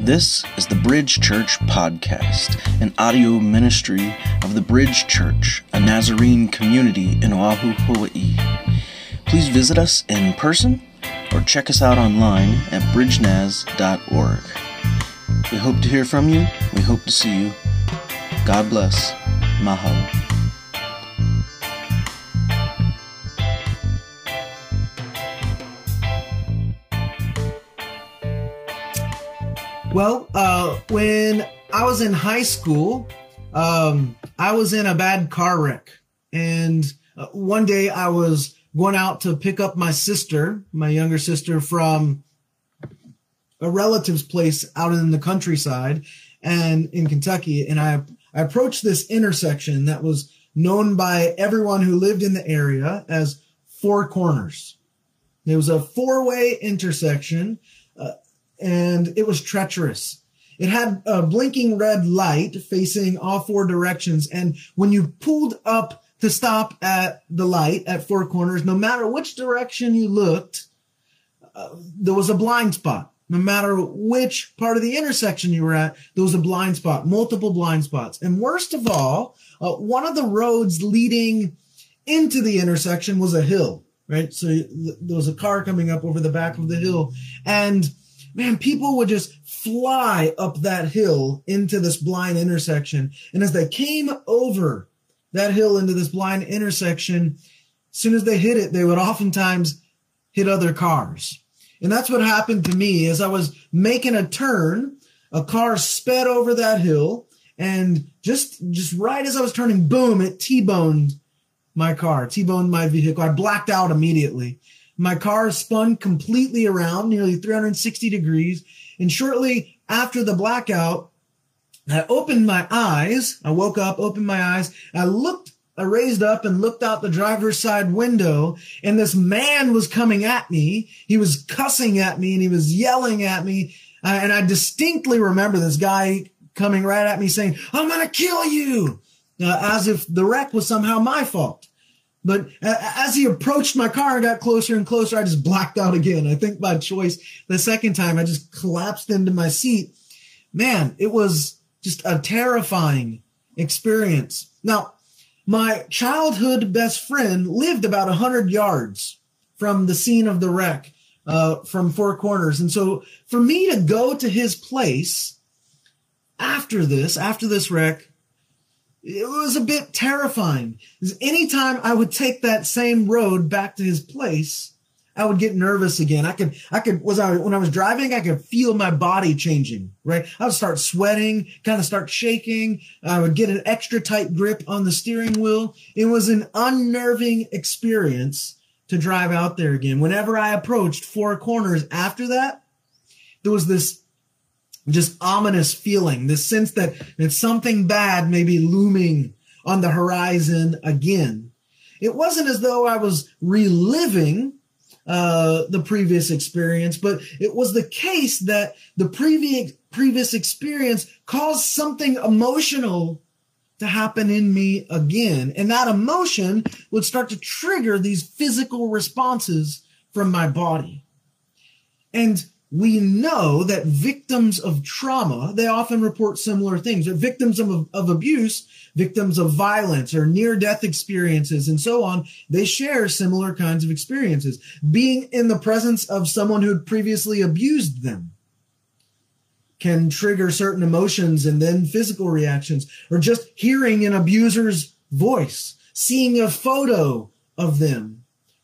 This is the Bridge Church Podcast, an audio ministry of the Bridge Church, a Nazarene community in Oahu, Hawaii. Please visit us in person or check us out online at bridgenaz.org. We hope to hear from you. We hope to see you. God bless. Mahalo. Well, uh, when I was in high school, um, I was in a bad car wreck. And uh, one day I was going out to pick up my sister, my younger sister, from a relative's place out in the countryside and in Kentucky. And I, I approached this intersection that was known by everyone who lived in the area as Four Corners. It was a four way intersection. Uh, and it was treacherous. It had a blinking red light facing all four directions. And when you pulled up to stop at the light at four corners, no matter which direction you looked, uh, there was a blind spot. No matter which part of the intersection you were at, there was a blind spot, multiple blind spots. And worst of all, uh, one of the roads leading into the intersection was a hill, right? So there was a car coming up over the back of the hill. And man, people would just fly up that hill into this blind intersection. And as they came over that hill into this blind intersection, as soon as they hit it, they would oftentimes hit other cars. And that's what happened to me as I was making a turn, a car sped over that hill and just, just right as I was turning, boom, it T-boned my car, T-boned my vehicle. I blacked out immediately. My car spun completely around, nearly 360 degrees. And shortly after the blackout, I opened my eyes. I woke up, opened my eyes. I looked, I raised up and looked out the driver's side window and this man was coming at me. He was cussing at me and he was yelling at me. Uh, and I distinctly remember this guy coming right at me saying, I'm going to kill you. Uh, as if the wreck was somehow my fault. But as he approached my car and got closer and closer, I just blacked out again. I think by choice. The second time, I just collapsed into my seat. Man, it was just a terrifying experience. Now, my childhood best friend lived about 100 yards from the scene of the wreck, uh, from Four Corners. And so for me to go to his place after this, after this wreck, it was a bit terrifying. Anytime I would take that same road back to his place, I would get nervous again. I could, I could, was I, when I was driving, I could feel my body changing, right? I would start sweating, kind of start shaking. I would get an extra tight grip on the steering wheel. It was an unnerving experience to drive out there again. Whenever I approached four corners after that, there was this just ominous feeling, this sense that, that something bad may be looming on the horizon again. It wasn't as though I was reliving uh, the previous experience, but it was the case that the previous previous experience caused something emotional to happen in me again, and that emotion would start to trigger these physical responses from my body. And we know that victims of trauma, they often report similar things. They're victims of, of abuse, victims of violence or near death experiences and so on. They share similar kinds of experiences. Being in the presence of someone who had previously abused them can trigger certain emotions and then physical reactions or just hearing an abuser's voice, seeing a photo of them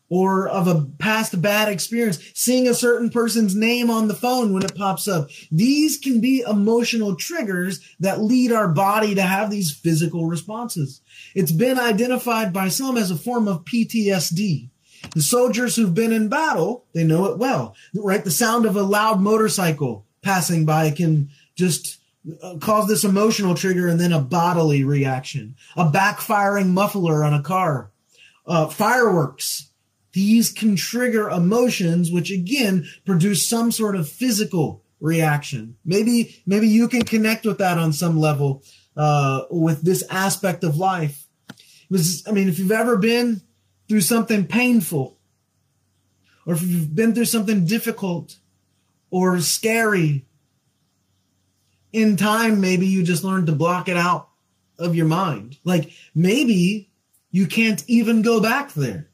or of a past bad experience, seeing a certain person's name on the phone when it pops up. These can be emotional triggers that lead our body to have these physical responses. It's been identified by some as a form of PTSD. The soldiers who've been in battle, they know it well, right? The sound of a loud motorcycle passing by can just uh, cause this emotional trigger and then a bodily reaction. A backfiring muffler on a car. Uh, fireworks these can trigger emotions, which again produce some sort of physical reaction. Maybe, maybe you can connect with that on some level, uh, with this aspect of life. Was, I mean, if you've ever been through something painful, or if you've been through something difficult or scary, in time, maybe you just learned to block it out of your mind. Like maybe you can't even go back there.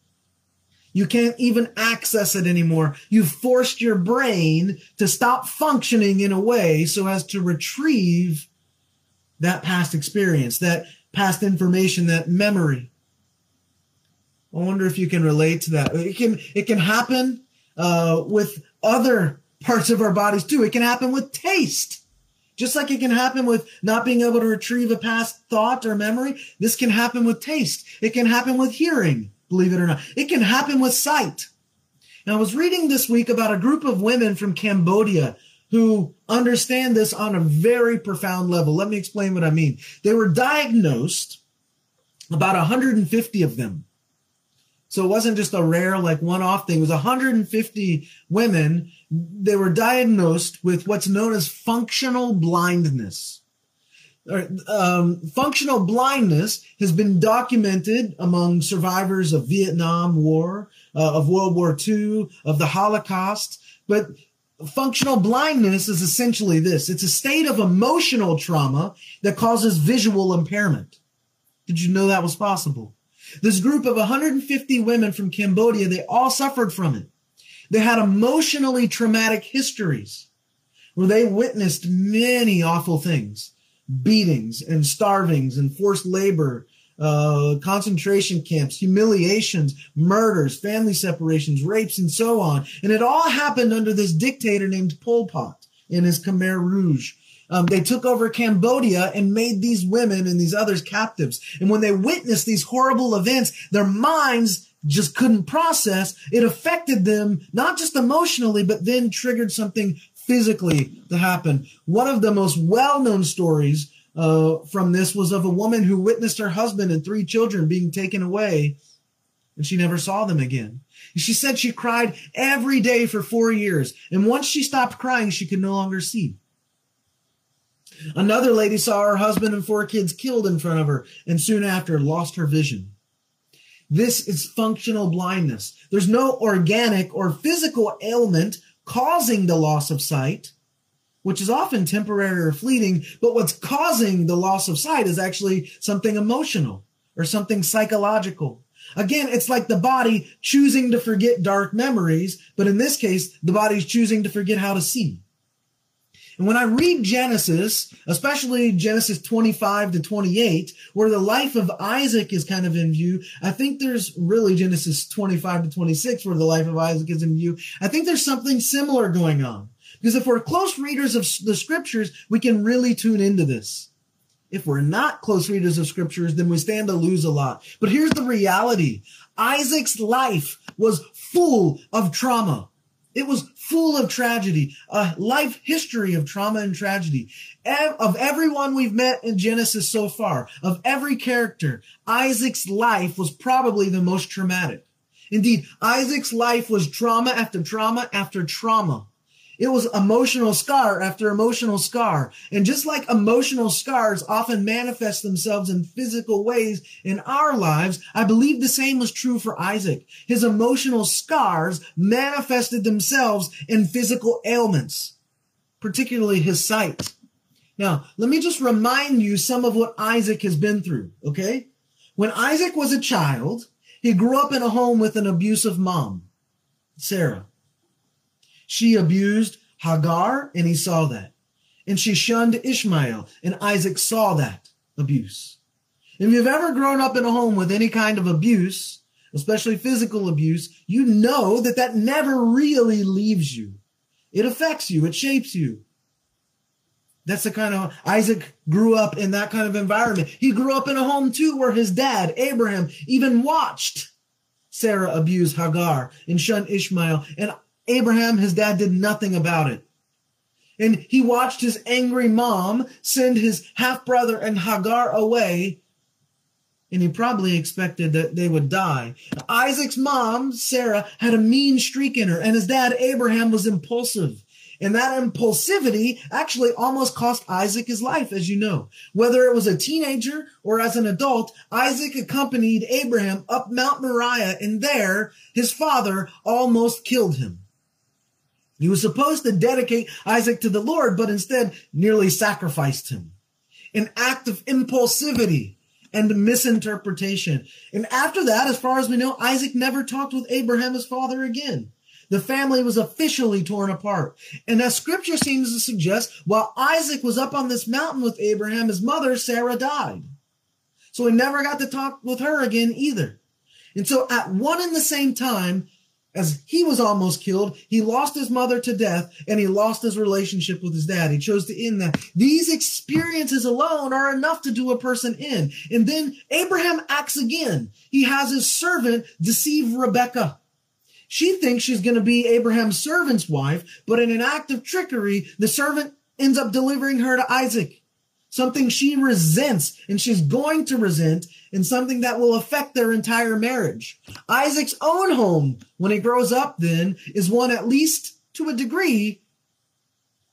You can't even access it anymore. You've forced your brain to stop functioning in a way so as to retrieve that past experience, that past information, that memory. I wonder if you can relate to that. It can it can happen uh, with other parts of our bodies too. It can happen with taste. Just like it can happen with not being able to retrieve a past thought or memory, this can happen with taste. It can happen with hearing, believe it or not. It can happen with sight. Now, I was reading this week about a group of women from Cambodia who understand this on a very profound level. Let me explain what I mean. They were diagnosed, about 150 of them, so it wasn't just a rare, like one off thing. It was 150 women. They were diagnosed with what's known as functional blindness. Um, functional blindness has been documented among survivors of Vietnam War, uh, of World War II, of the Holocaust. But functional blindness is essentially this it's a state of emotional trauma that causes visual impairment. Did you know that was possible? This group of 150 women from Cambodia, they all suffered from it. They had emotionally traumatic histories where they witnessed many awful things beatings and starvings and forced labor, uh, concentration camps, humiliations, murders, family separations, rapes, and so on. And it all happened under this dictator named Pol Pot in his Khmer Rouge. Um, they took over Cambodia and made these women and these others captives. And when they witnessed these horrible events, their minds just couldn't process. It affected them, not just emotionally, but then triggered something physically to happen. One of the most well-known stories uh, from this was of a woman who witnessed her husband and three children being taken away and she never saw them again. She said she cried every day for four years. And once she stopped crying, she could no longer see. Another lady saw her husband and four kids killed in front of her and soon after lost her vision. This is functional blindness. There's no organic or physical ailment causing the loss of sight, which is often temporary or fleeting, but what's causing the loss of sight is actually something emotional or something psychological. Again, it's like the body choosing to forget dark memories, but in this case, the body's choosing to forget how to see. And when I read Genesis, especially Genesis 25 to 28, where the life of Isaac is kind of in view, I think there's really Genesis 25 to 26 where the life of Isaac is in view. I think there's something similar going on. Because if we're close readers of the scriptures, we can really tune into this. If we're not close readers of scriptures, then we stand to lose a lot. But here's the reality. Isaac's life was full of trauma. It was full of tragedy, a life history of trauma and tragedy. Of everyone we've met in Genesis so far, of every character, Isaac's life was probably the most traumatic. Indeed, Isaac's life was trauma after trauma after trauma. It was emotional scar after emotional scar. And just like emotional scars often manifest themselves in physical ways in our lives, I believe the same was true for Isaac. His emotional scars manifested themselves in physical ailments, particularly his sight. Now, let me just remind you some of what Isaac has been through, okay? When Isaac was a child, he grew up in a home with an abusive mom, Sarah. She abused Hagar, and he saw that. And she shunned Ishmael, and Isaac saw that abuse. If you've ever grown up in a home with any kind of abuse, especially physical abuse, you know that that never really leaves you. It affects you. It shapes you. That's the kind of Isaac grew up in that kind of environment. He grew up in a home too where his dad, Abraham, even watched Sarah abuse Hagar and shun Ishmael. And Abraham, his dad, did nothing about it. And he watched his angry mom send his half brother and Hagar away. And he probably expected that they would die. Isaac's mom, Sarah, had a mean streak in her, and his dad, Abraham, was impulsive. And that impulsivity actually almost cost Isaac his life, as you know. Whether it was a teenager or as an adult, Isaac accompanied Abraham up Mount Moriah, and there his father almost killed him. He was supposed to dedicate Isaac to the Lord, but instead nearly sacrificed him. An act of impulsivity and misinterpretation. And after that, as far as we know, Isaac never talked with Abraham, his father, again. The family was officially torn apart. And as scripture seems to suggest, while Isaac was up on this mountain with Abraham, his mother, Sarah, died. So he never got to talk with her again either. And so at one and the same time, as he was almost killed, he lost his mother to death and he lost his relationship with his dad. He chose to end that. These experiences alone are enough to do a person in. And then Abraham acts again. He has his servant deceive Rebecca. She thinks she's going to be Abraham's servant's wife, but in an act of trickery, the servant ends up delivering her to Isaac something she resents and she's going to resent, and something that will affect their entire marriage. Isaac's own home, when he grows up, then, is one at least to a degree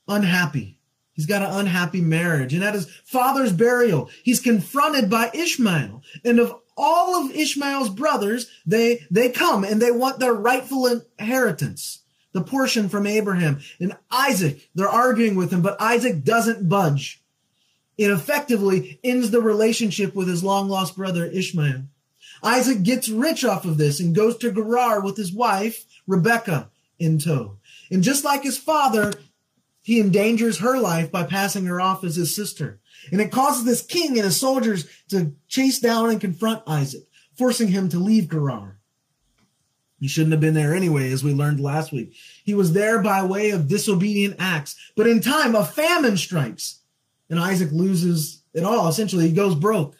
unhappy. He's got an unhappy marriage. And at his father's burial, he's confronted by Ishmael. And of all of Ishmael's brothers, they, they come and they want their rightful inheritance, the portion from Abraham. And Isaac, they're arguing with him, but Isaac doesn't budge it effectively ends the relationship with his long lost brother Ishmael. Isaac gets rich off of this and goes to Gerar with his wife, Rebecca, in tow. And just like his father, he endangers her life by passing her off as his sister. And it causes this king and his soldiers to chase down and confront Isaac, forcing him to leave Gerar. He shouldn't have been there anyway, as we learned last week. He was there by way of disobedient acts. But in time, a famine strikes and Isaac loses it all. Essentially, he goes broke.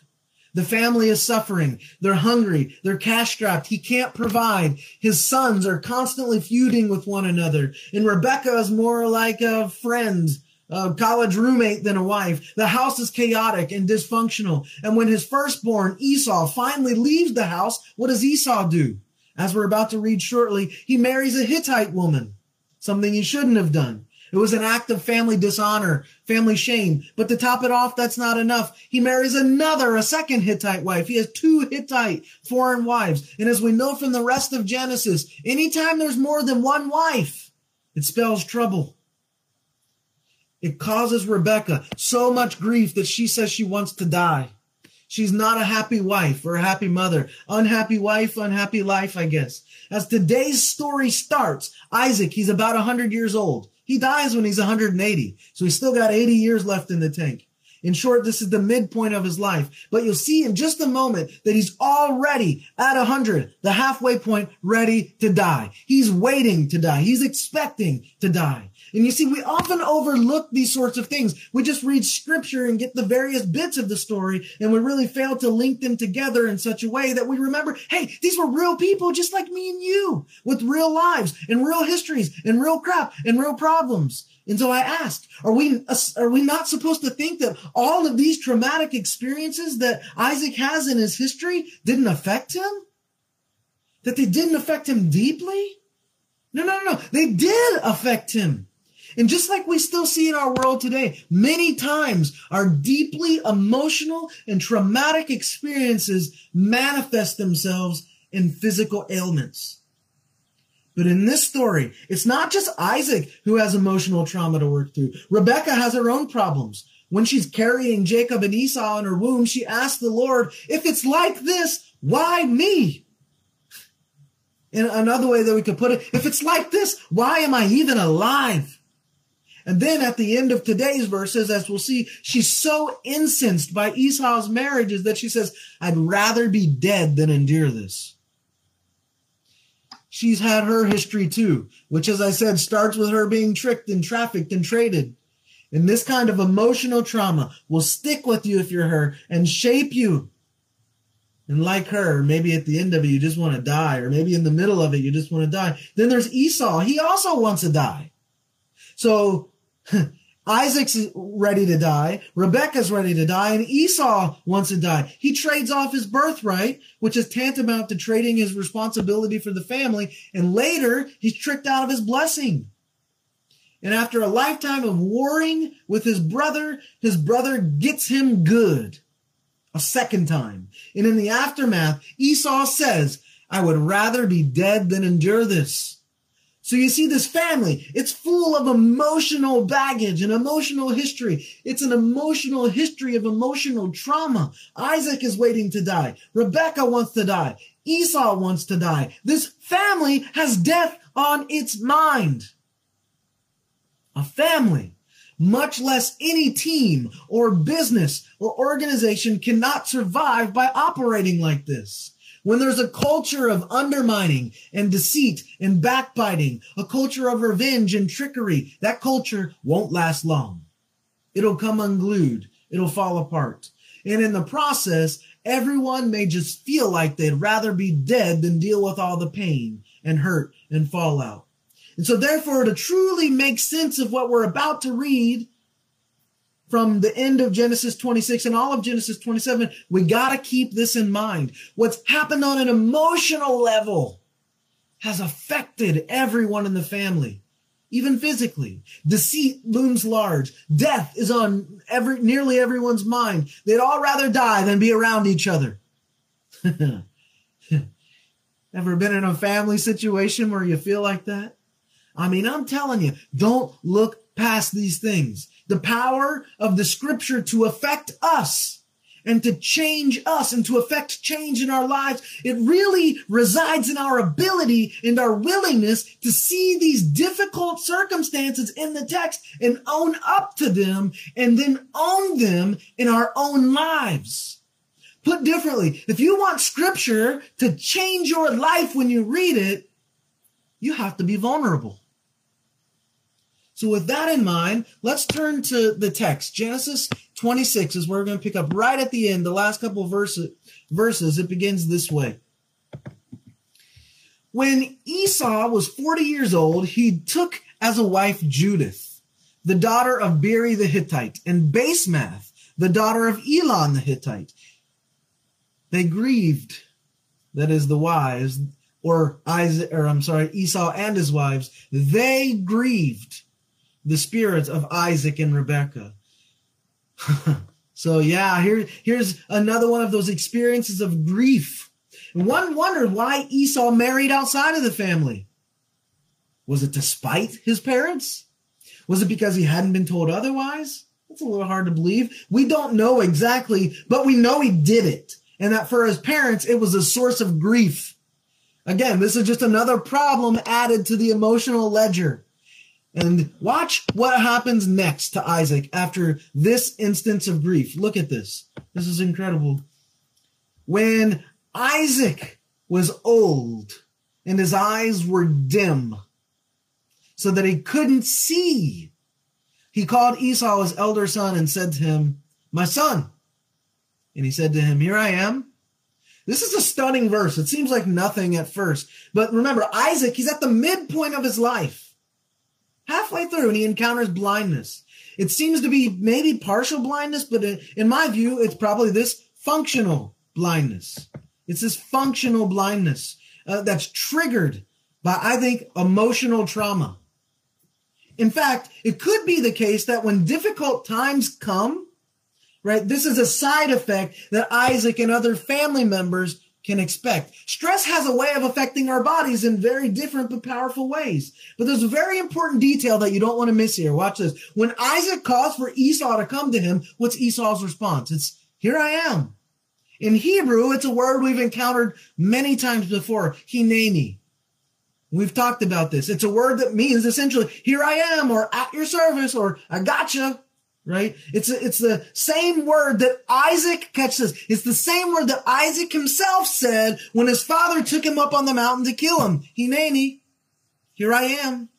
The family is suffering. They're hungry. They're cash strapped. He can't provide. His sons are constantly feuding with one another. And Rebecca is more like a friend, a college roommate than a wife. The house is chaotic and dysfunctional. And when his firstborn, Esau, finally leaves the house, what does Esau do? As we're about to read shortly, he marries a Hittite woman, something he shouldn't have done. It was an act of family dishonor, family shame. But to top it off, that's not enough. He marries another, a second Hittite wife. He has two Hittite foreign wives. And as we know from the rest of Genesis, anytime there's more than one wife, it spells trouble. It causes Rebecca so much grief that she says she wants to die. She's not a happy wife or a happy mother. Unhappy wife, unhappy life, I guess. As today's story starts, Isaac, he's about 100 years old. He dies when he's 180. So he's still got 80 years left in the tank. In short, this is the midpoint of his life. But you'll see in just a moment that he's already at 100, the halfway point, ready to die. He's waiting to die. He's expecting to die. And you see, we often overlook these sorts of things. We just read scripture and get the various bits of the story, and we really fail to link them together in such a way that we remember, hey, these were real people just like me and you, with real lives and real histories and real crap and real problems. And so I asked, are we, uh, are we not supposed to think that all of these traumatic experiences that Isaac has in his history didn't affect him? That they didn't affect him deeply? No, no, no, no. They did affect him. And just like we still see in our world today, many times our deeply emotional and traumatic experiences manifest themselves in physical ailments. But in this story, it's not just Isaac who has emotional trauma to work through. Rebecca has her own problems. When she's carrying Jacob and Esau in her womb, she asks the Lord, if it's like this, why me? In another way that we could put it, if it's like this, why am I even alive? And then at the end of today's verses, as we'll see, she's so incensed by Esau's marriages that she says, I'd rather be dead than endure this. She's had her history too, which, as I said, starts with her being tricked and trafficked and traded. And this kind of emotional trauma will stick with you if you're her and shape you. And like her, maybe at the end of it, you just want to die, or maybe in the middle of it, you just want to die. Then there's Esau. He also wants to die. So Isaac's ready to die. Rebecca's ready to die. And Esau wants to die. He trades off his birthright, which is tantamount to trading his responsibility for the family. And later, he's tricked out of his blessing. And after a lifetime of warring with his brother, his brother gets him good a second time. And in the aftermath, Esau says, I would rather be dead than endure this. So you see this family, it's full of emotional baggage and emotional history. It's an emotional history of emotional trauma. Isaac is waiting to die. Rebecca wants to die. Esau wants to die. This family has death on its mind. A family, much less any team or business or organization cannot survive by operating like this. When there's a culture of undermining and deceit and backbiting, a culture of revenge and trickery, that culture won't last long. It'll come unglued. It'll fall apart. And in the process, everyone may just feel like they'd rather be dead than deal with all the pain and hurt and fallout. And so therefore, to truly make sense of what we're about to read, from the end of Genesis 26 and all of Genesis 27, we got to keep this in mind. What's happened on an emotional level has affected everyone in the family, even physically. Deceit looms large. Death is on every, nearly everyone's mind. They'd all rather die than be around each other. Ever been in a family situation where you feel like that? I mean, I'm telling you, don't look past these things the power of the scripture to affect us and to change us and to affect change in our lives. It really resides in our ability and our willingness to see these difficult circumstances in the text and own up to them and then own them in our own lives. Put differently, if you want scripture to change your life when you read it, you have to be vulnerable. So with that in mind, let's turn to the text. Genesis 26 is where we're going to pick up right at the end, the last couple verses. Verses. It begins this way. When Esau was 40 years old, he took as a wife Judith, the daughter of Beeri the Hittite, and Basemath, the daughter of Elon the Hittite. They grieved, that is the wives, or Isaac, or I'm sorry, Esau and his wives, they grieved the spirits of Isaac and Rebekah. so yeah, here, here's another one of those experiences of grief. one wondered why Esau married outside of the family. Was it to spite his parents? Was it because he hadn't been told otherwise? That's a little hard to believe. We don't know exactly, but we know he did it. And that for his parents, it was a source of grief. Again, this is just another problem added to the emotional ledger. And watch what happens next to Isaac after this instance of grief. Look at this. This is incredible. When Isaac was old and his eyes were dim so that he couldn't see, he called Esau his elder son and said to him, My son. And he said to him, Here I am. This is a stunning verse. It seems like nothing at first. But remember, Isaac, he's at the midpoint of his life halfway through and he encounters blindness. It seems to be maybe partial blindness, but in my view, it's probably this functional blindness. It's this functional blindness uh, that's triggered by, I think, emotional trauma. In fact, it could be the case that when difficult times come, right, this is a side effect that Isaac and other family members can expect. Stress has a way of affecting our bodies in very different but powerful ways. But there's a very important detail that you don't want to miss here. Watch this. When Isaac calls for Esau to come to him, what's Esau's response? It's, here I am. In Hebrew, it's a word we've encountered many times before, hineni. We've talked about this. It's a word that means essentially, here I am, or at your service, or I gotcha right? It's a, it's the same word that Isaac catches. It's the same word that Isaac himself said when his father took him up on the mountain to kill him. Hineni, here I am.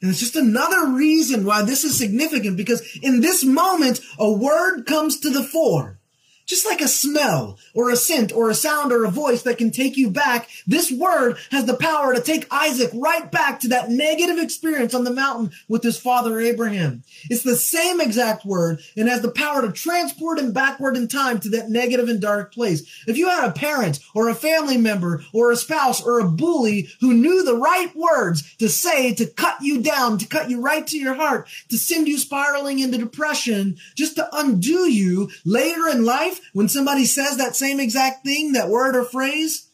And it's just another reason why this is significant because in this moment, a word comes to the fore just like a smell or a scent or a sound or a voice that can take you back, this word has the power to take Isaac right back to that negative experience on the mountain with his father Abraham. It's the same exact word and has the power to transport him backward in time to that negative and dark place. If you had a parent or a family member or a spouse or a bully who knew the right words to say to cut you down, to cut you right to your heart, to send you spiraling into depression, just to undo you later in life, life, when somebody says that same exact thing, that word or phrase,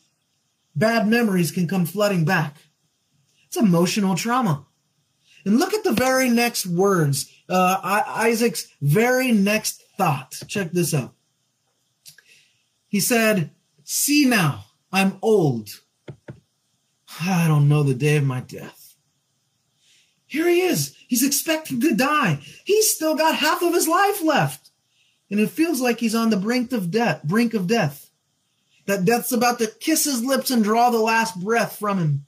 bad memories can come flooding back. It's emotional trauma. And look at the very next words, uh, Isaac's very next thought. Check this out. He said, See now, I'm old. I don't know the day of my death. Here he is. He's expecting to die. He's still got half of his life left. And it feels like he's on the brink of death, brink of death. That death's about to kiss his lips and draw the last breath from him.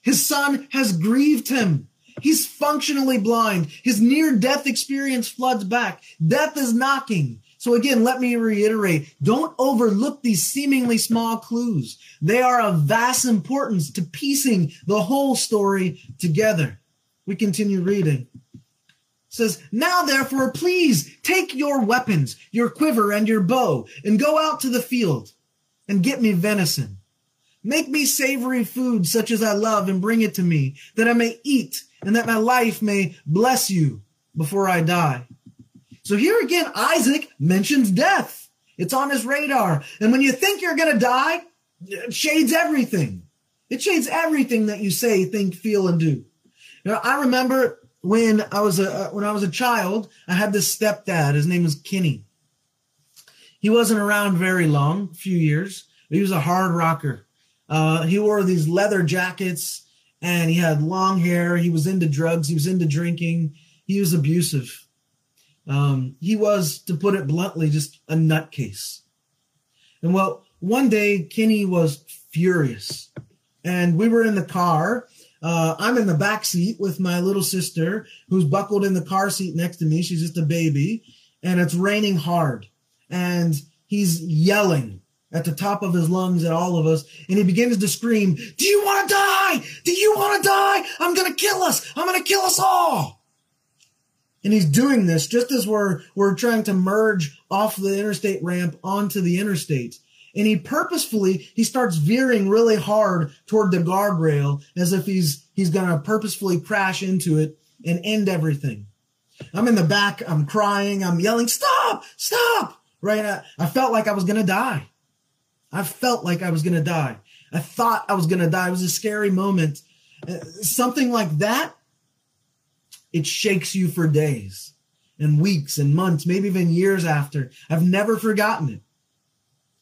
His son has grieved him. He's functionally blind. His near death experience floods back. Death is knocking. So again, let me reiterate, don't overlook these seemingly small clues. They are of vast importance to piecing the whole story together. We continue reading. Says, Now therefore, please take your weapons, your quiver and your bow, and go out to the field and get me venison. Make me savory food such as I love and bring it to me, that I may eat and that my life may bless you before I die. So here again, Isaac mentions death. It's on his radar. And when you think you're going to die, it shades everything. It shades everything that you say, think, feel, and do. Know, I remember when I was a uh, when I was a child, I had this stepdad. His name was Kenny. He wasn't around very long, a few years. He was a hard rocker. Uh, he wore these leather jackets and he had long hair. He was into drugs. He was into drinking. He was abusive. Um, he was, to put it bluntly, just a nutcase. And well, one day Kenny was furious, and we were in the car. Uh, I'm in the back seat with my little sister, who's buckled in the car seat next to me. She's just a baby, and it's raining hard, and he's yelling at the top of his lungs at all of us, and he begins to scream, Do you want to die? Do you want to die? I'm going to kill us. I'm going to kill us all. And he's doing this just as we're, we're trying to merge off the interstate ramp onto the interstate. And he purposefully, he starts veering really hard toward the guardrail as if he's, he's going to purposefully crash into it and end everything. I'm in the back. I'm crying. I'm yelling, stop, stop. Right. I, I felt like I was going to die. I felt like I was going to die. I thought I was going to die. It was a scary moment. Uh, something like that, it shakes you for days and weeks and months, maybe even years after. I've never forgotten it.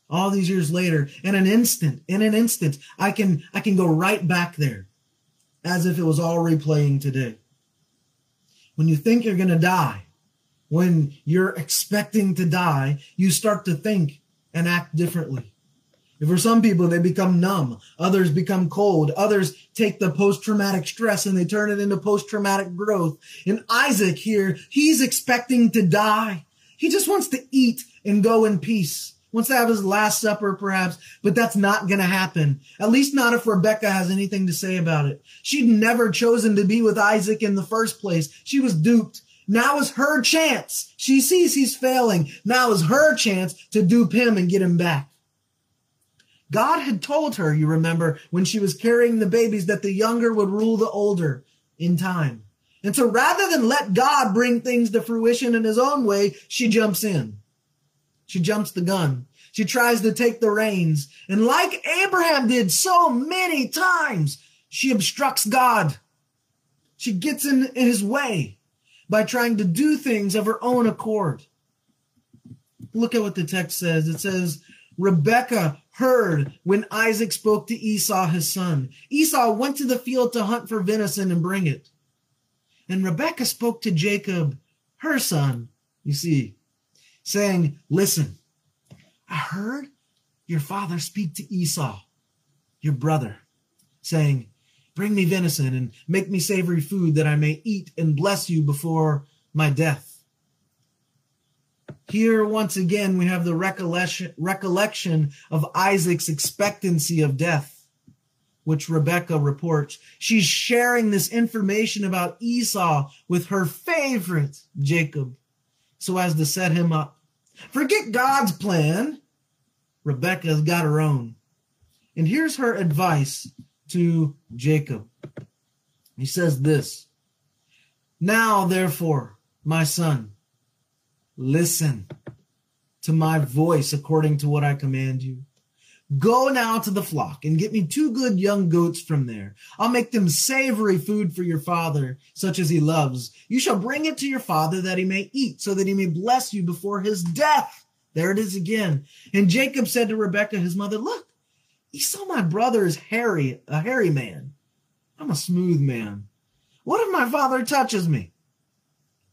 All these years later, in an instant, in an instant, I can I can go right back there as if it was all replaying today. When you think you're going to die, when you're expecting to die, you start to think and act differently. For some people, they become numb. Others become cold. Others take the post-traumatic stress and they turn it into post-traumatic growth. And Isaac here, he's expecting to die. He just wants to eat and go in peace. Wants to have his last supper, perhaps, but that's not going to happen. At least not if Rebecca has anything to say about it. She'd never chosen to be with Isaac in the first place. She was duped. Now is her chance. She sees he's failing. Now is her chance to dupe him and get him back. God had told her, you remember, when she was carrying the babies, that the younger would rule the older in time. And so rather than let God bring things to fruition in his own way, she jumps in. She jumps the gun. She tries to take the reins. And like Abraham did so many times, she obstructs God. She gets in his way by trying to do things of her own accord. Look at what the text says. It says, Rebecca heard when Isaac spoke to Esau, his son. Esau went to the field to hunt for venison and bring it. And Rebecca spoke to Jacob, her son, you see, saying, Listen, I heard your father speak to Esau, your brother, saying, Bring me venison and make me savory food that I may eat and bless you before my death. Here, once again, we have the recollection, recollection of Isaac's expectancy of death, which Rebecca reports. She's sharing this information about Esau with her favorite, Jacob, so as to set him up. Forget God's plan. Rebecca's got her own. And here's her advice to Jacob. He says this Now, therefore, my son, Listen to my voice according to what I command you. Go now to the flock and get me two good young goats from there. I'll make them savory food for your father, such as he loves. You shall bring it to your father that he may eat, so that he may bless you before his death. There it is again. And Jacob said to Rebekah, his mother, Look, Esau, my brother, is hairy, a hairy man. I'm a smooth man. What if my father touches me?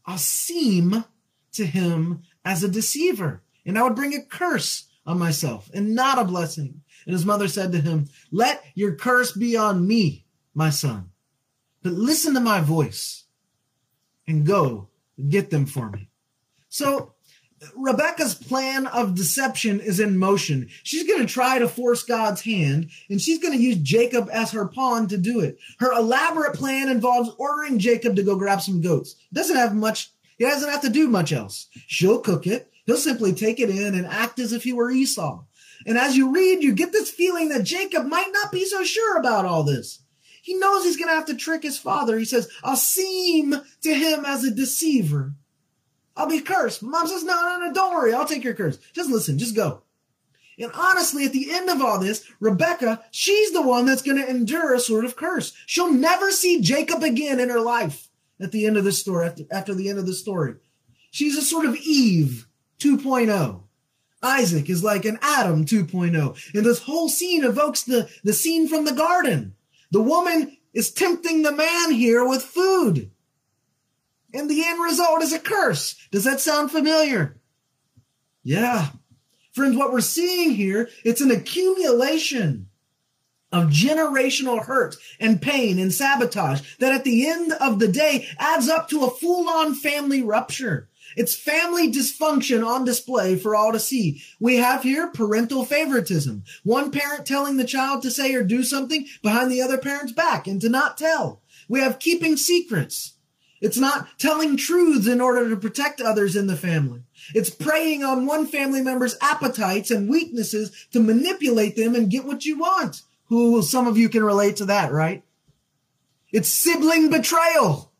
I'll seem to him as a deceiver, and I would bring a curse on myself and not a blessing. And his mother said to him, Let your curse be on me, my son, but listen to my voice and go get them for me. So Rebecca's plan of deception is in motion. She's going to try to force God's hand, and she's going to use Jacob as her pawn to do it. Her elaborate plan involves ordering Jacob to go grab some goats. Doesn't have much, he doesn't have to do much else. She'll cook it. He'll simply take it in and act as if he were Esau. And as you read, you get this feeling that Jacob might not be so sure about all this. He knows he's going to have to trick his father. He says, I'll seem to him as a deceiver. I'll be cursed. Mom says, no, no, no, don't worry. I'll take your curse. Just listen, just go. And honestly, at the end of all this, Rebecca, she's the one that's going to endure a sort of curse. She'll never see Jacob again in her life at the end of the story, after, after the end of the story. She's a sort of Eve 2.0. Isaac is like an Adam 2.0. And this whole scene evokes the, the scene from the garden. The woman is tempting the man here with food. And the end result is a curse. Does that sound familiar? Yeah. Friends, what we're seeing here, it's an accumulation of generational hurt and pain and sabotage that at the end of the day adds up to a full-on family rupture. It's family dysfunction on display for all to see. We have here parental favoritism. One parent telling the child to say or do something behind the other parent's back and to not tell. We have keeping secrets. It's not telling truths in order to protect others in the family. It's preying on one family member's appetites and weaknesses to manipulate them and get what you want. Who some of you can relate to that, right? It's sibling betrayal.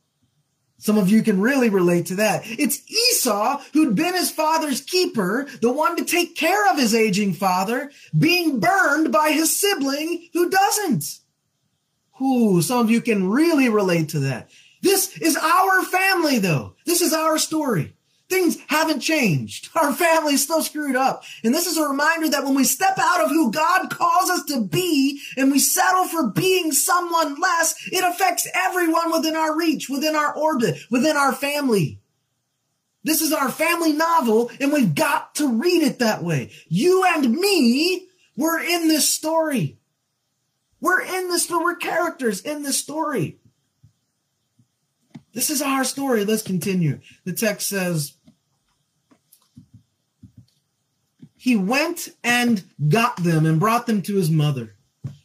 Some of you can really relate to that. It's Esau who'd been his father's keeper, the one to take care of his aging father, being burned by his sibling who doesn't. Who some of you can really relate to that. This is our family though. This is our story. Things haven't changed. Our family's still screwed up. And this is a reminder that when we step out of who God calls us to be and we settle for being someone less, it affects everyone within our reach, within our orbit, within our family. This is our family novel and we've got to read it that way. You and me, we're in this story. We're in this, story. we're characters in this story. This is our story. Let's continue. The text says, He went and got them and brought them to his mother.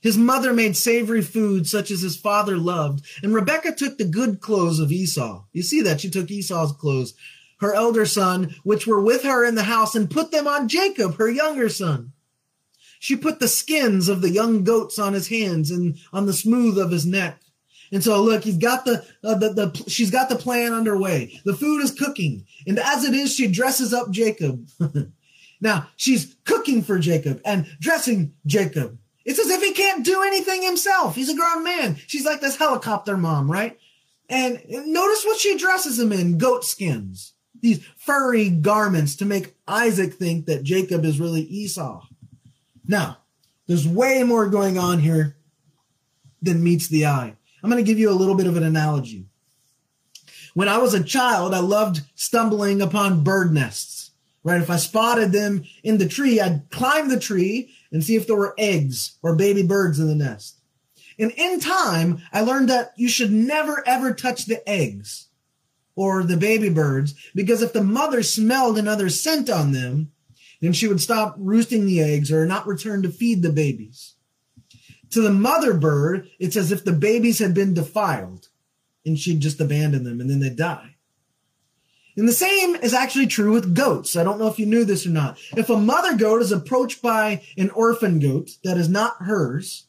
His mother made savory food such as his father loved, and Rebekah took the good clothes of Esau. You see that? She took Esau's clothes, her elder son, which were with her in the house, and put them on Jacob, her younger son. She put the skins of the young goats on his hands and on the smooth of his neck. And so look, he's got the, uh, the, the, she's got the plan underway. The food is cooking. And as it is, she dresses up Jacob. now she's cooking for Jacob and dressing Jacob. It's as if he can't do anything himself. He's a grown man. She's like this helicopter mom, right? And notice what she dresses him in goat skins, these furry garments to make Isaac think that Jacob is really Esau. Now, there's way more going on here than meets the eye. I'm going to give you a little bit of an analogy. When I was a child, I loved stumbling upon bird nests, right? If I spotted them in the tree, I'd climb the tree and see if there were eggs or baby birds in the nest. And in time, I learned that you should never ever touch the eggs or the baby birds because if the mother smelled another scent on them, then she would stop roosting the eggs or not return to feed the babies. To the mother bird, it's as if the babies had been defiled and she'd just abandon them and then they'd die. And the same is actually true with goats. I don't know if you knew this or not. If a mother goat is approached by an orphan goat that is not hers,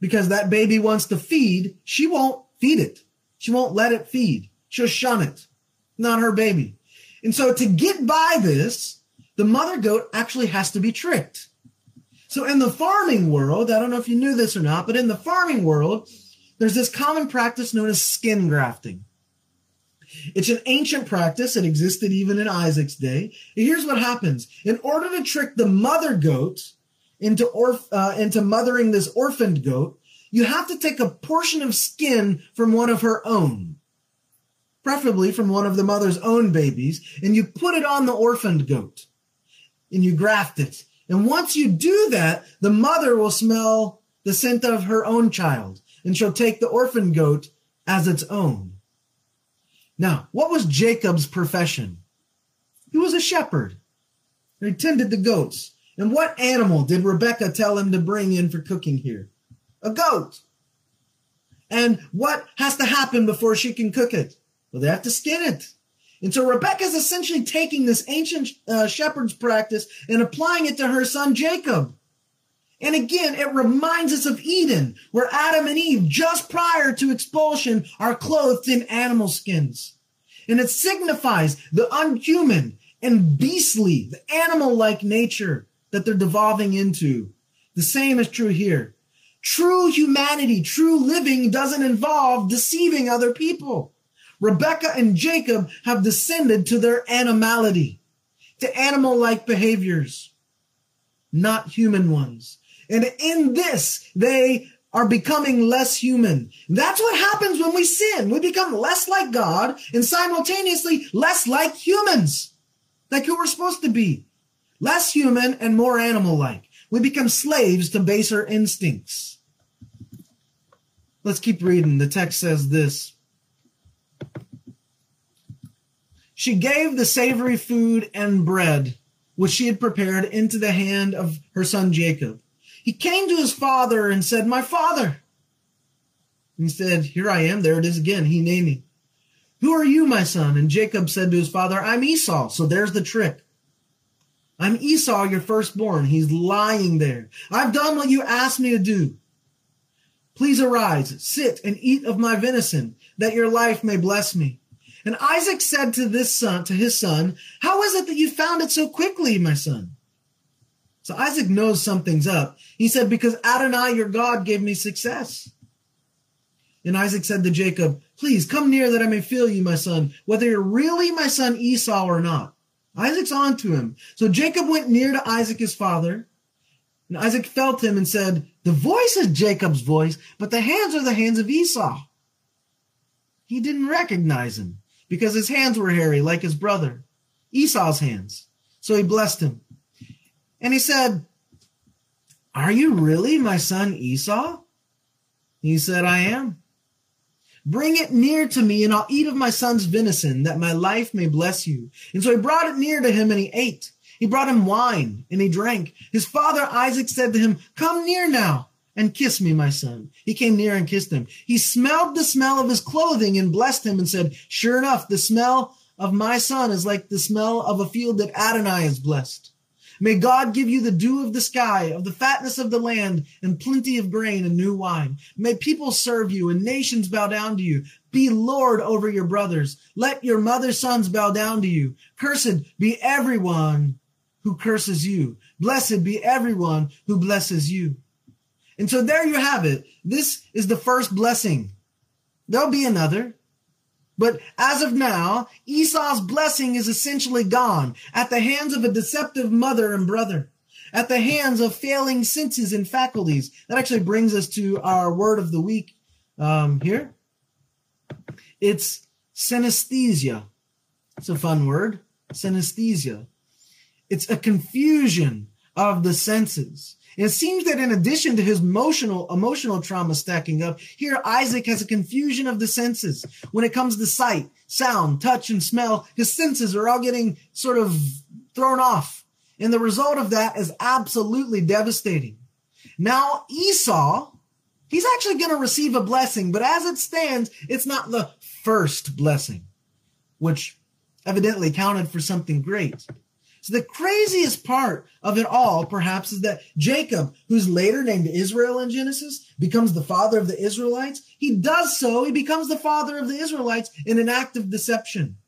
because that baby wants to feed, she won't feed it. She won't let it feed. She'll shun it. Not her baby. And so to get by this, the mother goat actually has to be tricked. So in the farming world, I don't know if you knew this or not, but in the farming world, there's this common practice known as skin grafting. It's an ancient practice. It existed even in Isaac's day. Here's what happens. In order to trick the mother goat into, orf- uh, into mothering this orphaned goat, you have to take a portion of skin from one of her own, preferably from one of the mother's own babies, and you put it on the orphaned goat and you graft it. And once you do that, the mother will smell the scent of her own child and she'll take the orphan goat as its own. Now, what was Jacob's profession? He was a shepherd. He tended the goats. And what animal did Rebecca tell him to bring in for cooking here? A goat. And what has to happen before she can cook it? Well, they have to skin it. And so Rebecca is essentially taking this ancient uh, shepherd's practice and applying it to her son Jacob. And again, it reminds us of Eden, where Adam and Eve, just prior to expulsion, are clothed in animal skins. And it signifies the unhuman and beastly, the animal like nature that they're devolving into. The same is true here. True humanity, true living doesn't involve deceiving other people. Rebecca and Jacob have descended to their animality, to animal like behaviors, not human ones. And in this, they are becoming less human. That's what happens when we sin. We become less like God and simultaneously less like humans, like who we're supposed to be. Less human and more animal like. We become slaves to baser instincts. Let's keep reading. The text says this. She gave the savory food and bread which she had prepared into the hand of her son Jacob. He came to his father and said, My father. And he said, Here I am. There it is again. He named me. Who are you, my son? And Jacob said to his father, I'm Esau. So there's the trick. I'm Esau, your firstborn. He's lying there. I've done what you asked me to do. Please arise, sit and eat of my venison, that your life may bless me. And Isaac said to this son, to his son, How is it that you found it so quickly, my son? So Isaac knows something's up. He said, Because Adonai, your God, gave me success. And Isaac said to Jacob, Please come near that I may feel you, my son, whether you're really my son Esau or not. Isaac's on to him. So Jacob went near to Isaac, his father. And Isaac felt him and said, The voice is Jacob's voice, but the hands are the hands of Esau. He didn't recognize him because his hands were hairy like his brother, Esau's hands. So he blessed him. And he said, Are you really my son Esau? He said, I am. Bring it near to me, and I'll eat of my son's venison, that my life may bless you. And so he brought it near to him, and he ate. He brought him wine, and he drank. His father Isaac said to him, Come near now and kiss me, my son. He came near and kissed him. He smelled the smell of his clothing and blessed him and said, Sure enough, the smell of my son is like the smell of a field that Adonai has blessed. May God give you the dew of the sky, of the fatness of the land, and plenty of grain and new wine. May people serve you and nations bow down to you. Be Lord over your brothers. Let your mother's sons bow down to you. Cursed be everyone who curses you. Blessed be everyone who blesses you. And so there you have it. This is the first blessing. There'll be another. But as of now, Esau's blessing is essentially gone at the hands of a deceptive mother and brother, at the hands of failing senses and faculties. That actually brings us to our word of the week um, here. It's synesthesia. It's a fun word, synesthesia. It's a confusion of the senses. It seems that in addition to his emotional emotional trauma stacking up, here Isaac has a confusion of the senses. When it comes to sight, sound, touch, and smell, his senses are all getting sort of thrown off. And the result of that is absolutely devastating. Now Esau, he's actually going to receive a blessing, but as it stands, it's not the first blessing, which evidently counted for something great. So the craziest part of it all, perhaps, is that Jacob, who's later named Israel in Genesis, becomes the father of the Israelites. He does so. He becomes the father of the Israelites in an act of deception.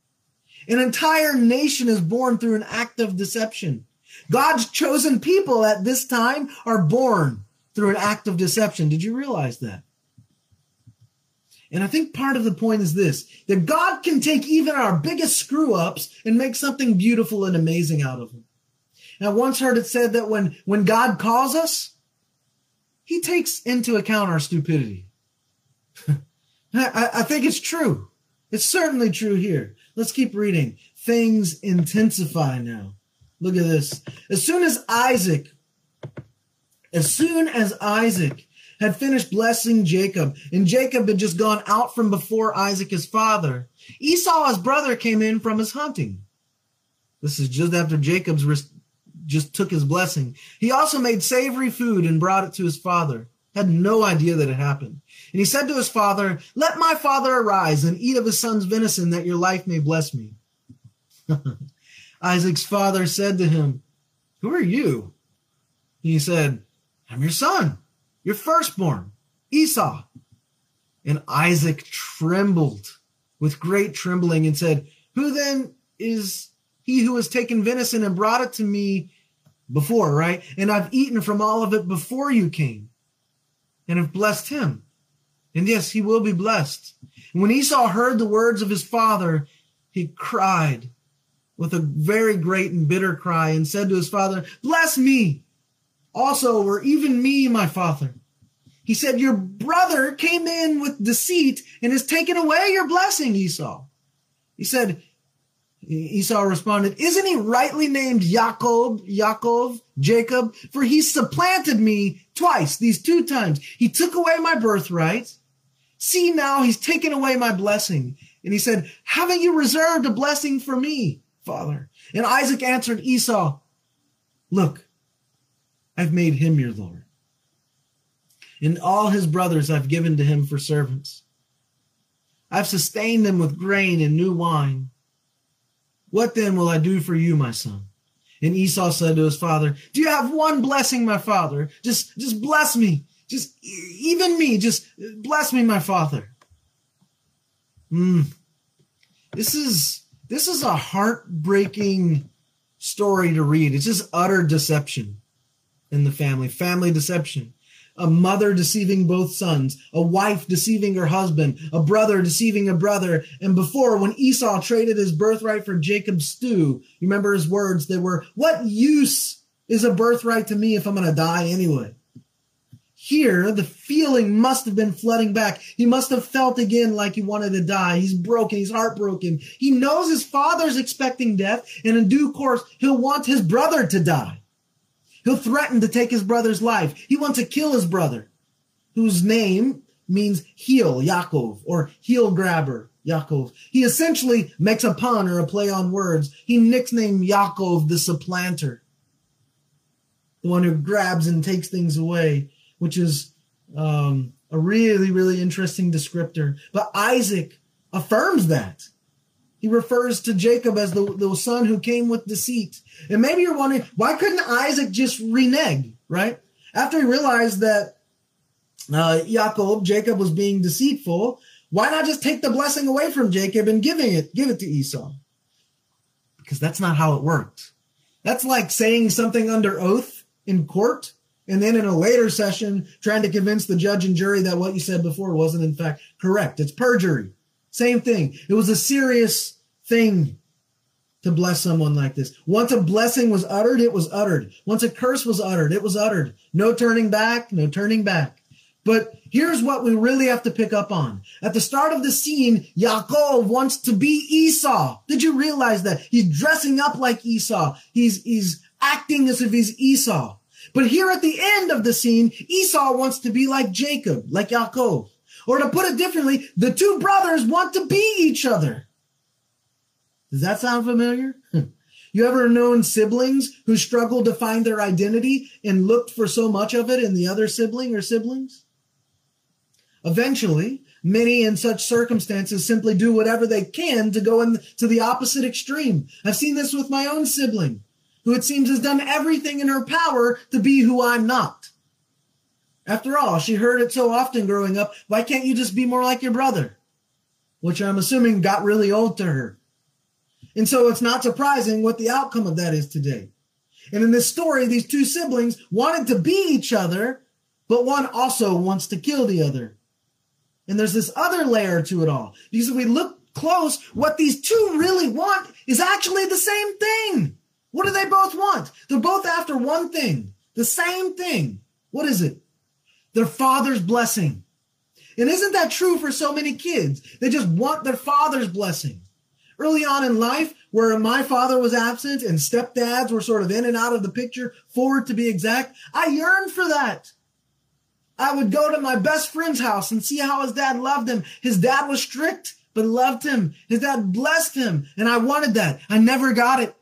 An entire nation is born through an act of deception. God's chosen people at this time are born through an act of deception. Did you realize that? And I think part of the point is this that God can take even our biggest screw ups and make something beautiful and amazing out of them. And I once heard it said that when, when God calls us, he takes into account our stupidity. I, I think it's true. It's certainly true here. Let's keep reading. Things intensify now. Look at this. As soon as Isaac, as soon as Isaac had finished blessing Jacob, and Jacob had just gone out from before Isaac, his father, Esau, his brother, came in from his hunting. This is just after Jacob's just took his blessing. He also made savory food and brought it to his father. Had no idea that it happened. And he said to his father, Let my father arise and eat of his son's venison that your life may bless me. Isaac's father said to him, Who are you? He said, I'm your son, your firstborn, Esau. And Isaac trembled with great trembling and said, Who then is he who has taken venison and brought it to me before, right? And I've eaten from all of it before you came and have blessed him. And yes, he will be blessed. And when Esau heard the words of his father, he cried with a very great and bitter cry and said to his father, Bless me also, or even me, my father. He said, Your brother came in with deceit and has taken away your blessing, Esau. He said, Esau responded, Isn't he rightly named Jacob, Yaakov, Jacob? For he supplanted me twice, these two times. He took away my birthright. See now, he's taken away my blessing. And he said, Haven't you reserved a blessing for me, father? And Isaac answered Esau, Look, I've made him your Lord. And all his brothers I've given to him for servants. I've sustained them with grain and new wine. What then will I do for you, my son? And Esau said to his father, Do you have one blessing, my father? Just, just bless me. Just even me. Just bless me, my father. Hmm. This is this is a heartbreaking story to read. It's just utter deception in the family, family deception a mother deceiving both sons, a wife deceiving her husband, a brother deceiving a brother. And before, when Esau traded his birthright for Jacob's stew, you remember his words? They were, What use is a birthright to me if I'm going to die anyway? Here, the feeling must have been flooding back. He must have felt again like he wanted to die. He's broken. He's heartbroken. He knows his father's expecting death, and in due course, he'll want his brother to die. He'll threaten to take his brother's life. He wants to kill his brother, whose name means heel, Yaakov, or heel grabber, Yaakov. He essentially makes a pun or a play on words. He nicknamed Yaakov the supplanter, the one who grabs and takes things away, which is um, a really, really interesting descriptor. But Isaac affirms that. He refers to Jacob as the, the son who came with deceit. And maybe you're wondering, why couldn't Isaac just renege, right? After he realized that uh, Jacob, Jacob was being deceitful, why not just take the blessing away from Jacob and giving it, give it to Esau? Because that's not how it worked. That's like saying something under oath in court and then in a later session trying to convince the judge and jury that what you said before wasn't in fact correct. It's perjury. Same thing. It was a serious thing to bless someone like this. Once a blessing was uttered, it was uttered. Once a curse was uttered, it was uttered. No turning back, no turning back. But here's what we really have to pick up on. At the start of the scene, Yaakov wants to be Esau. Did you realize that? He's dressing up like Esau. He's, he's acting as if he's Esau. But here at the end of the scene, Esau wants to be like Jacob, like Yaakov. Or to put it differently, the two brothers want to be each other. Does that sound familiar? you ever known siblings who struggled to find their identity and looked for so much of it in the other sibling or siblings? Eventually, many in such circumstances simply do whatever they can to go into the opposite extreme. I've seen this with my own sibling, who it seems has done everything in her power to be who I'm not. After all, she heard it so often growing up, why can't you just be more like your brother? Which I'm assuming got really old to her. And so it's not surprising what the outcome of that is today. And in this story, these two siblings wanted to be each other, but one also wants to kill the other. And there's this other layer to it all. Because if we look close, what these two really want is actually the same thing. What do they both want? They're both after one thing, the same thing. What is it? Their father's blessing. And isn't that true for so many kids? They just want their father's blessing. Early on in life, where my father was absent and stepdads were sort of in and out of the picture, forward to be exact, I yearned for that. I would go to my best friend's house and see how his dad loved him. His dad was strict, but loved him. His dad blessed him. And I wanted that. I never got it.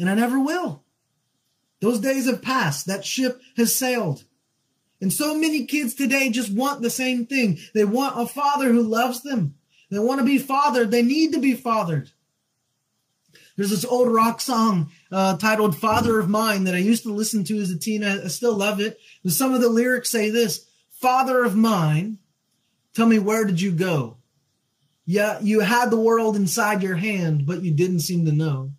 And I never will. Those days have passed. That ship has sailed. And so many kids today just want the same thing. They want a father who loves them. They want to be fathered. They need to be fathered. There's this old rock song uh, titled Father of Mine that I used to listen to as a teen. I, I still love it. But some of the lyrics say this Father of mine, tell me where did you go? Yeah, you had the world inside your hand, but you didn't seem to know.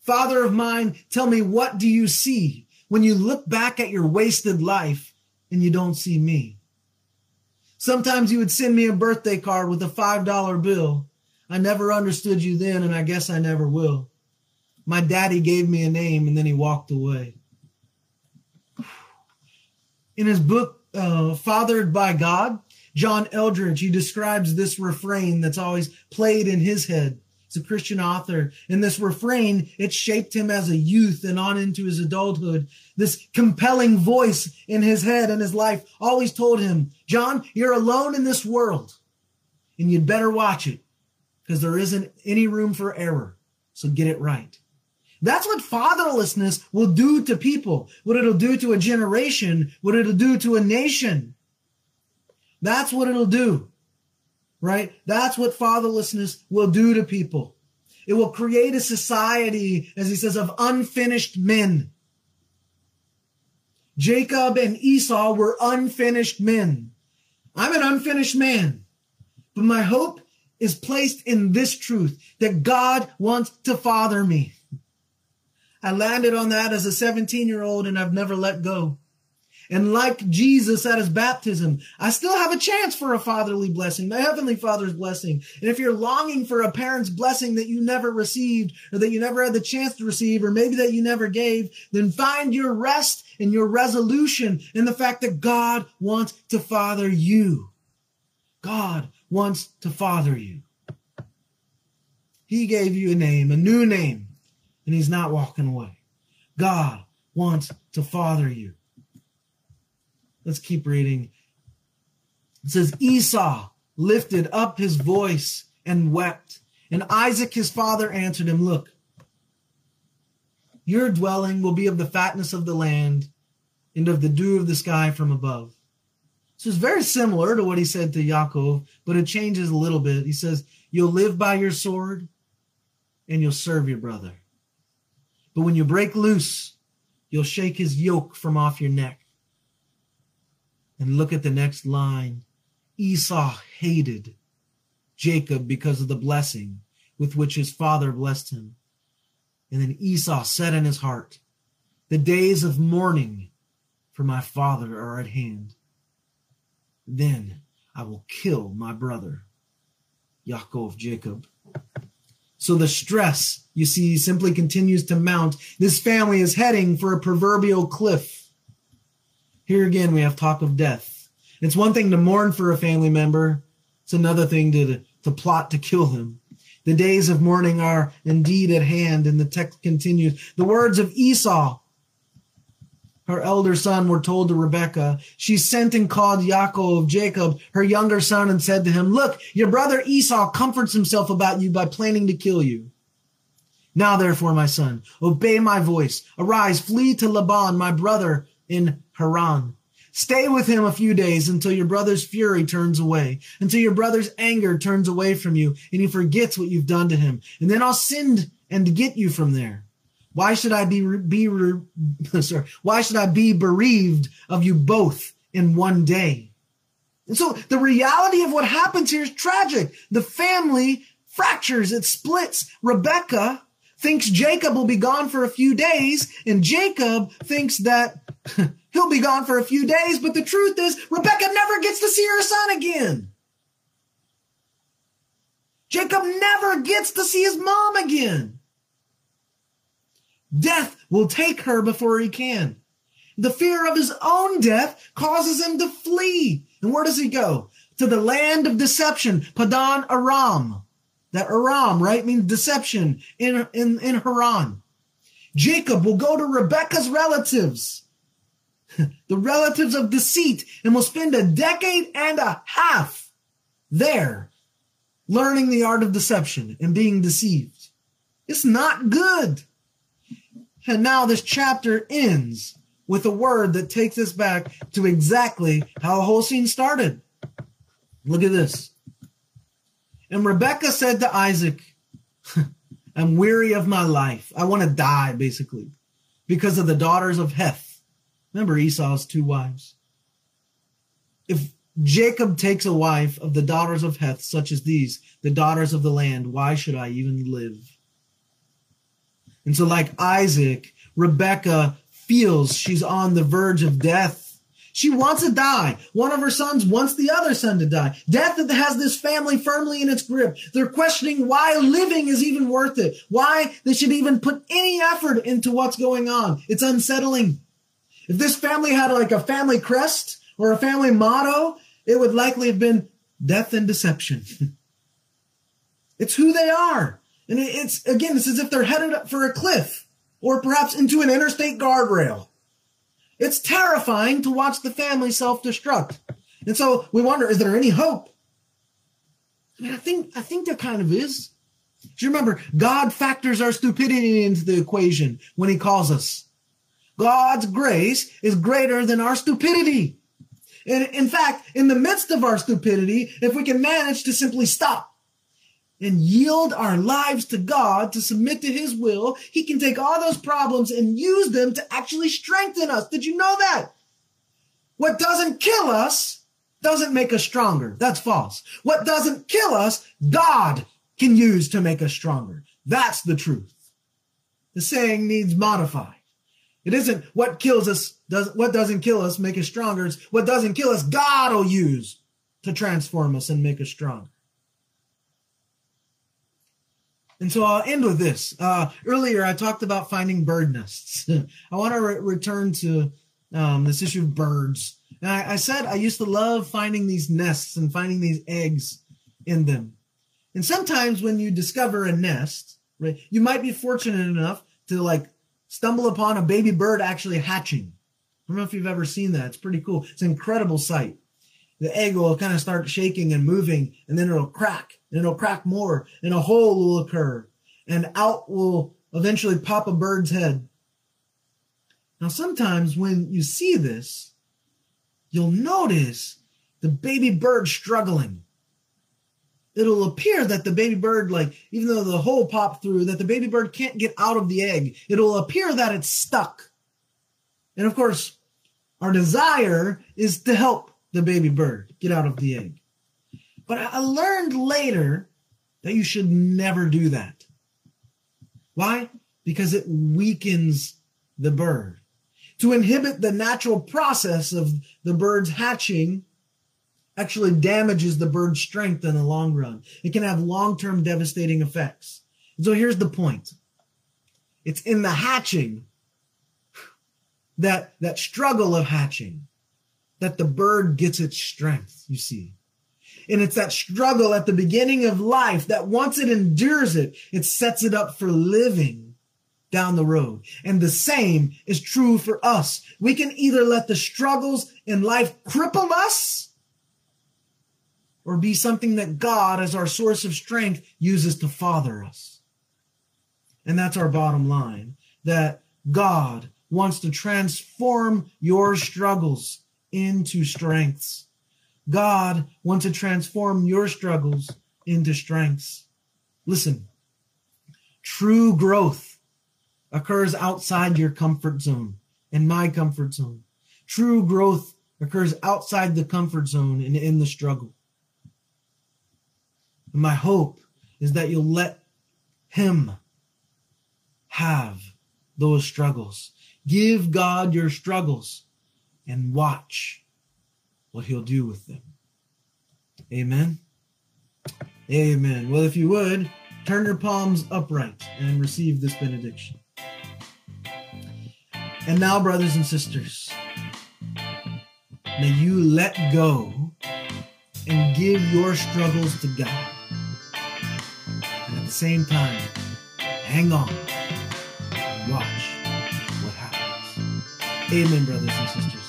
Father of mine, tell me what do you see when you look back at your wasted life and you don't see me? Sometimes you would send me a birthday card with a $5 bill. I never understood you then, and I guess I never will. My daddy gave me a name and then he walked away. In his book, uh, Fathered by God, John Eldredge, he describes this refrain that's always played in his head. He's a Christian author. And this refrain, it shaped him as a youth and on into his adulthood. This compelling voice in his head and his life always told him, John, you're alone in this world and you'd better watch it because there isn't any room for error. So get it right. That's what fatherlessness will do to people, what it'll do to a generation, what it'll do to a nation. That's what it'll do, right? That's what fatherlessness will do to people. It will create a society, as he says, of unfinished men. Jacob and Esau were unfinished men. I'm an unfinished man, but my hope is placed in this truth that God wants to father me. I landed on that as a 17 year old and I've never let go. And like Jesus at his baptism, I still have a chance for a fatherly blessing, the heavenly father's blessing. And if you're longing for a parent's blessing that you never received or that you never had the chance to receive, or maybe that you never gave, then find your rest and your resolution in the fact that God wants to father you. God wants to father you. He gave you a name, a new name and he's not walking away. God wants to father you. Let's keep reading. It says, Esau lifted up his voice and wept. And Isaac, his father, answered him, Look, your dwelling will be of the fatness of the land and of the dew of the sky from above. So it's very similar to what he said to Yaakov, but it changes a little bit. He says, You'll live by your sword and you'll serve your brother. But when you break loose, you'll shake his yoke from off your neck. And look at the next line. Esau hated Jacob because of the blessing with which his father blessed him. And then Esau said in his heart, The days of mourning for my father are at hand. Then I will kill my brother, Yaakov Jacob. So the stress, you see, simply continues to mount. This family is heading for a proverbial cliff. Here again, we have talk of death. It's one thing to mourn for a family member. It's another thing to, to plot to kill him. The days of mourning are indeed at hand, and the text continues. The words of Esau her elder son were told to Rebekah. She sent and called Yaakov, Jacob, her younger son, and said to him, Look, your brother Esau comforts himself about you by planning to kill you. Now, therefore, my son, obey my voice. Arise, flee to Laban, my brother in Haran. Stay with him a few days until your brother's fury turns away, until your brother's anger turns away from you, and he forgets what you've done to him. And then I'll send and get you from there. Why should I be be sorry? Why should I be bereaved of you both in one day? And so the reality of what happens here is tragic. The family fractures, it splits. Rebecca thinks Jacob will be gone for a few days, and Jacob thinks that he'll be gone for a few days, but the truth is, Rebecca never gets to see her son again. Jacob never gets to see his mom again. Death will take her before he can. The fear of his own death causes him to flee. And where does he go? To the land of deception, Padan Aram. That Aram, right, means deception in, in, in Haran. Jacob will go to Rebekah's relatives, the relatives of deceit, and will spend a decade and a half there learning the art of deception and being deceived. It's not good. And now this chapter ends with a word that takes us back to exactly how the whole scene started. Look at this. And Rebecca said to Isaac, I'm weary of my life. I want to die, basically, because of the daughters of Heth. Remember Esau's two wives. If Jacob takes a wife of the daughters of Heth, such as these, the daughters of the land, why should I even live? And so, like Isaac, Rebecca feels she's on the verge of death. She wants to die. One of her sons wants the other son to die. Death has this family firmly in its grip. They're questioning why living is even worth it, why they should even put any effort into what's going on. It's unsettling. If this family had like a family crest or a family motto, it would likely have been death and deception. it's who they are. And it's, again, it's as if they're headed up for a cliff or perhaps into an interstate guardrail. It's terrifying to watch the family self-destruct. And so we wonder, is there any hope? I mean, I think, I think there kind of is. Do you remember God factors our stupidity into the equation when he calls us? God's grace is greater than our stupidity. And in fact, in the midst of our stupidity, if we can manage to simply stop and yield our lives to God to submit to his will, he can take all those problems and use them to actually strengthen us. Did you know that? What doesn't kill us doesn't make us stronger. That's false. What doesn't kill us, God can use to make us stronger. That's the truth. The saying needs modified. It isn't what kills us, does, what doesn't kill us make us stronger. It's what doesn't kill us, God will use to transform us and make us stronger. And so I'll end with this. Uh, earlier, I talked about finding bird nests. I want to re- return to um, this issue of birds. And I, I said I used to love finding these nests and finding these eggs in them. And sometimes when you discover a nest, right, you might be fortunate enough to like stumble upon a baby bird actually hatching. I don't know if you've ever seen that. It's pretty cool. It's an incredible sight the egg will kind of start shaking and moving, and then it'll crack, and it'll crack more, and a hole will occur, and out will eventually pop a bird's head. Now, sometimes when you see this, you'll notice the baby bird struggling. It'll appear that the baby bird, like, even though the hole popped through, that the baby bird can't get out of the egg. It'll appear that it's stuck. And of course, our desire is to help the baby bird get out of the egg. But I learned later that you should never do that. Why? Because it weakens the bird. To inhibit the natural process of the bird's hatching actually damages the bird's strength in the long run. It can have long term devastating effects. So here's the point it's in the hatching that, that struggle of hatching that the bird gets its strength, you see. And it's that struggle at the beginning of life that once it endures it, it sets it up for living down the road. And the same is true for us. We can either let the struggles in life cripple us or be something that God, as our source of strength, uses to father us. And that's our bottom line that God wants to transform your struggles into strengths. God wants to transform your struggles into strengths. Listen, true growth occurs outside your comfort zone and my comfort zone. True growth occurs outside the comfort zone and in the struggle. And my hope is that you'll let Him have those struggles. Give God your struggles and watch what he'll do with them. Amen. Amen. Well, if you would, turn your palms upright and receive this benediction. And now, brothers and sisters, may you let go and give your struggles to God. And at the same time, hang on and watch what happens. Amen, brothers and sisters.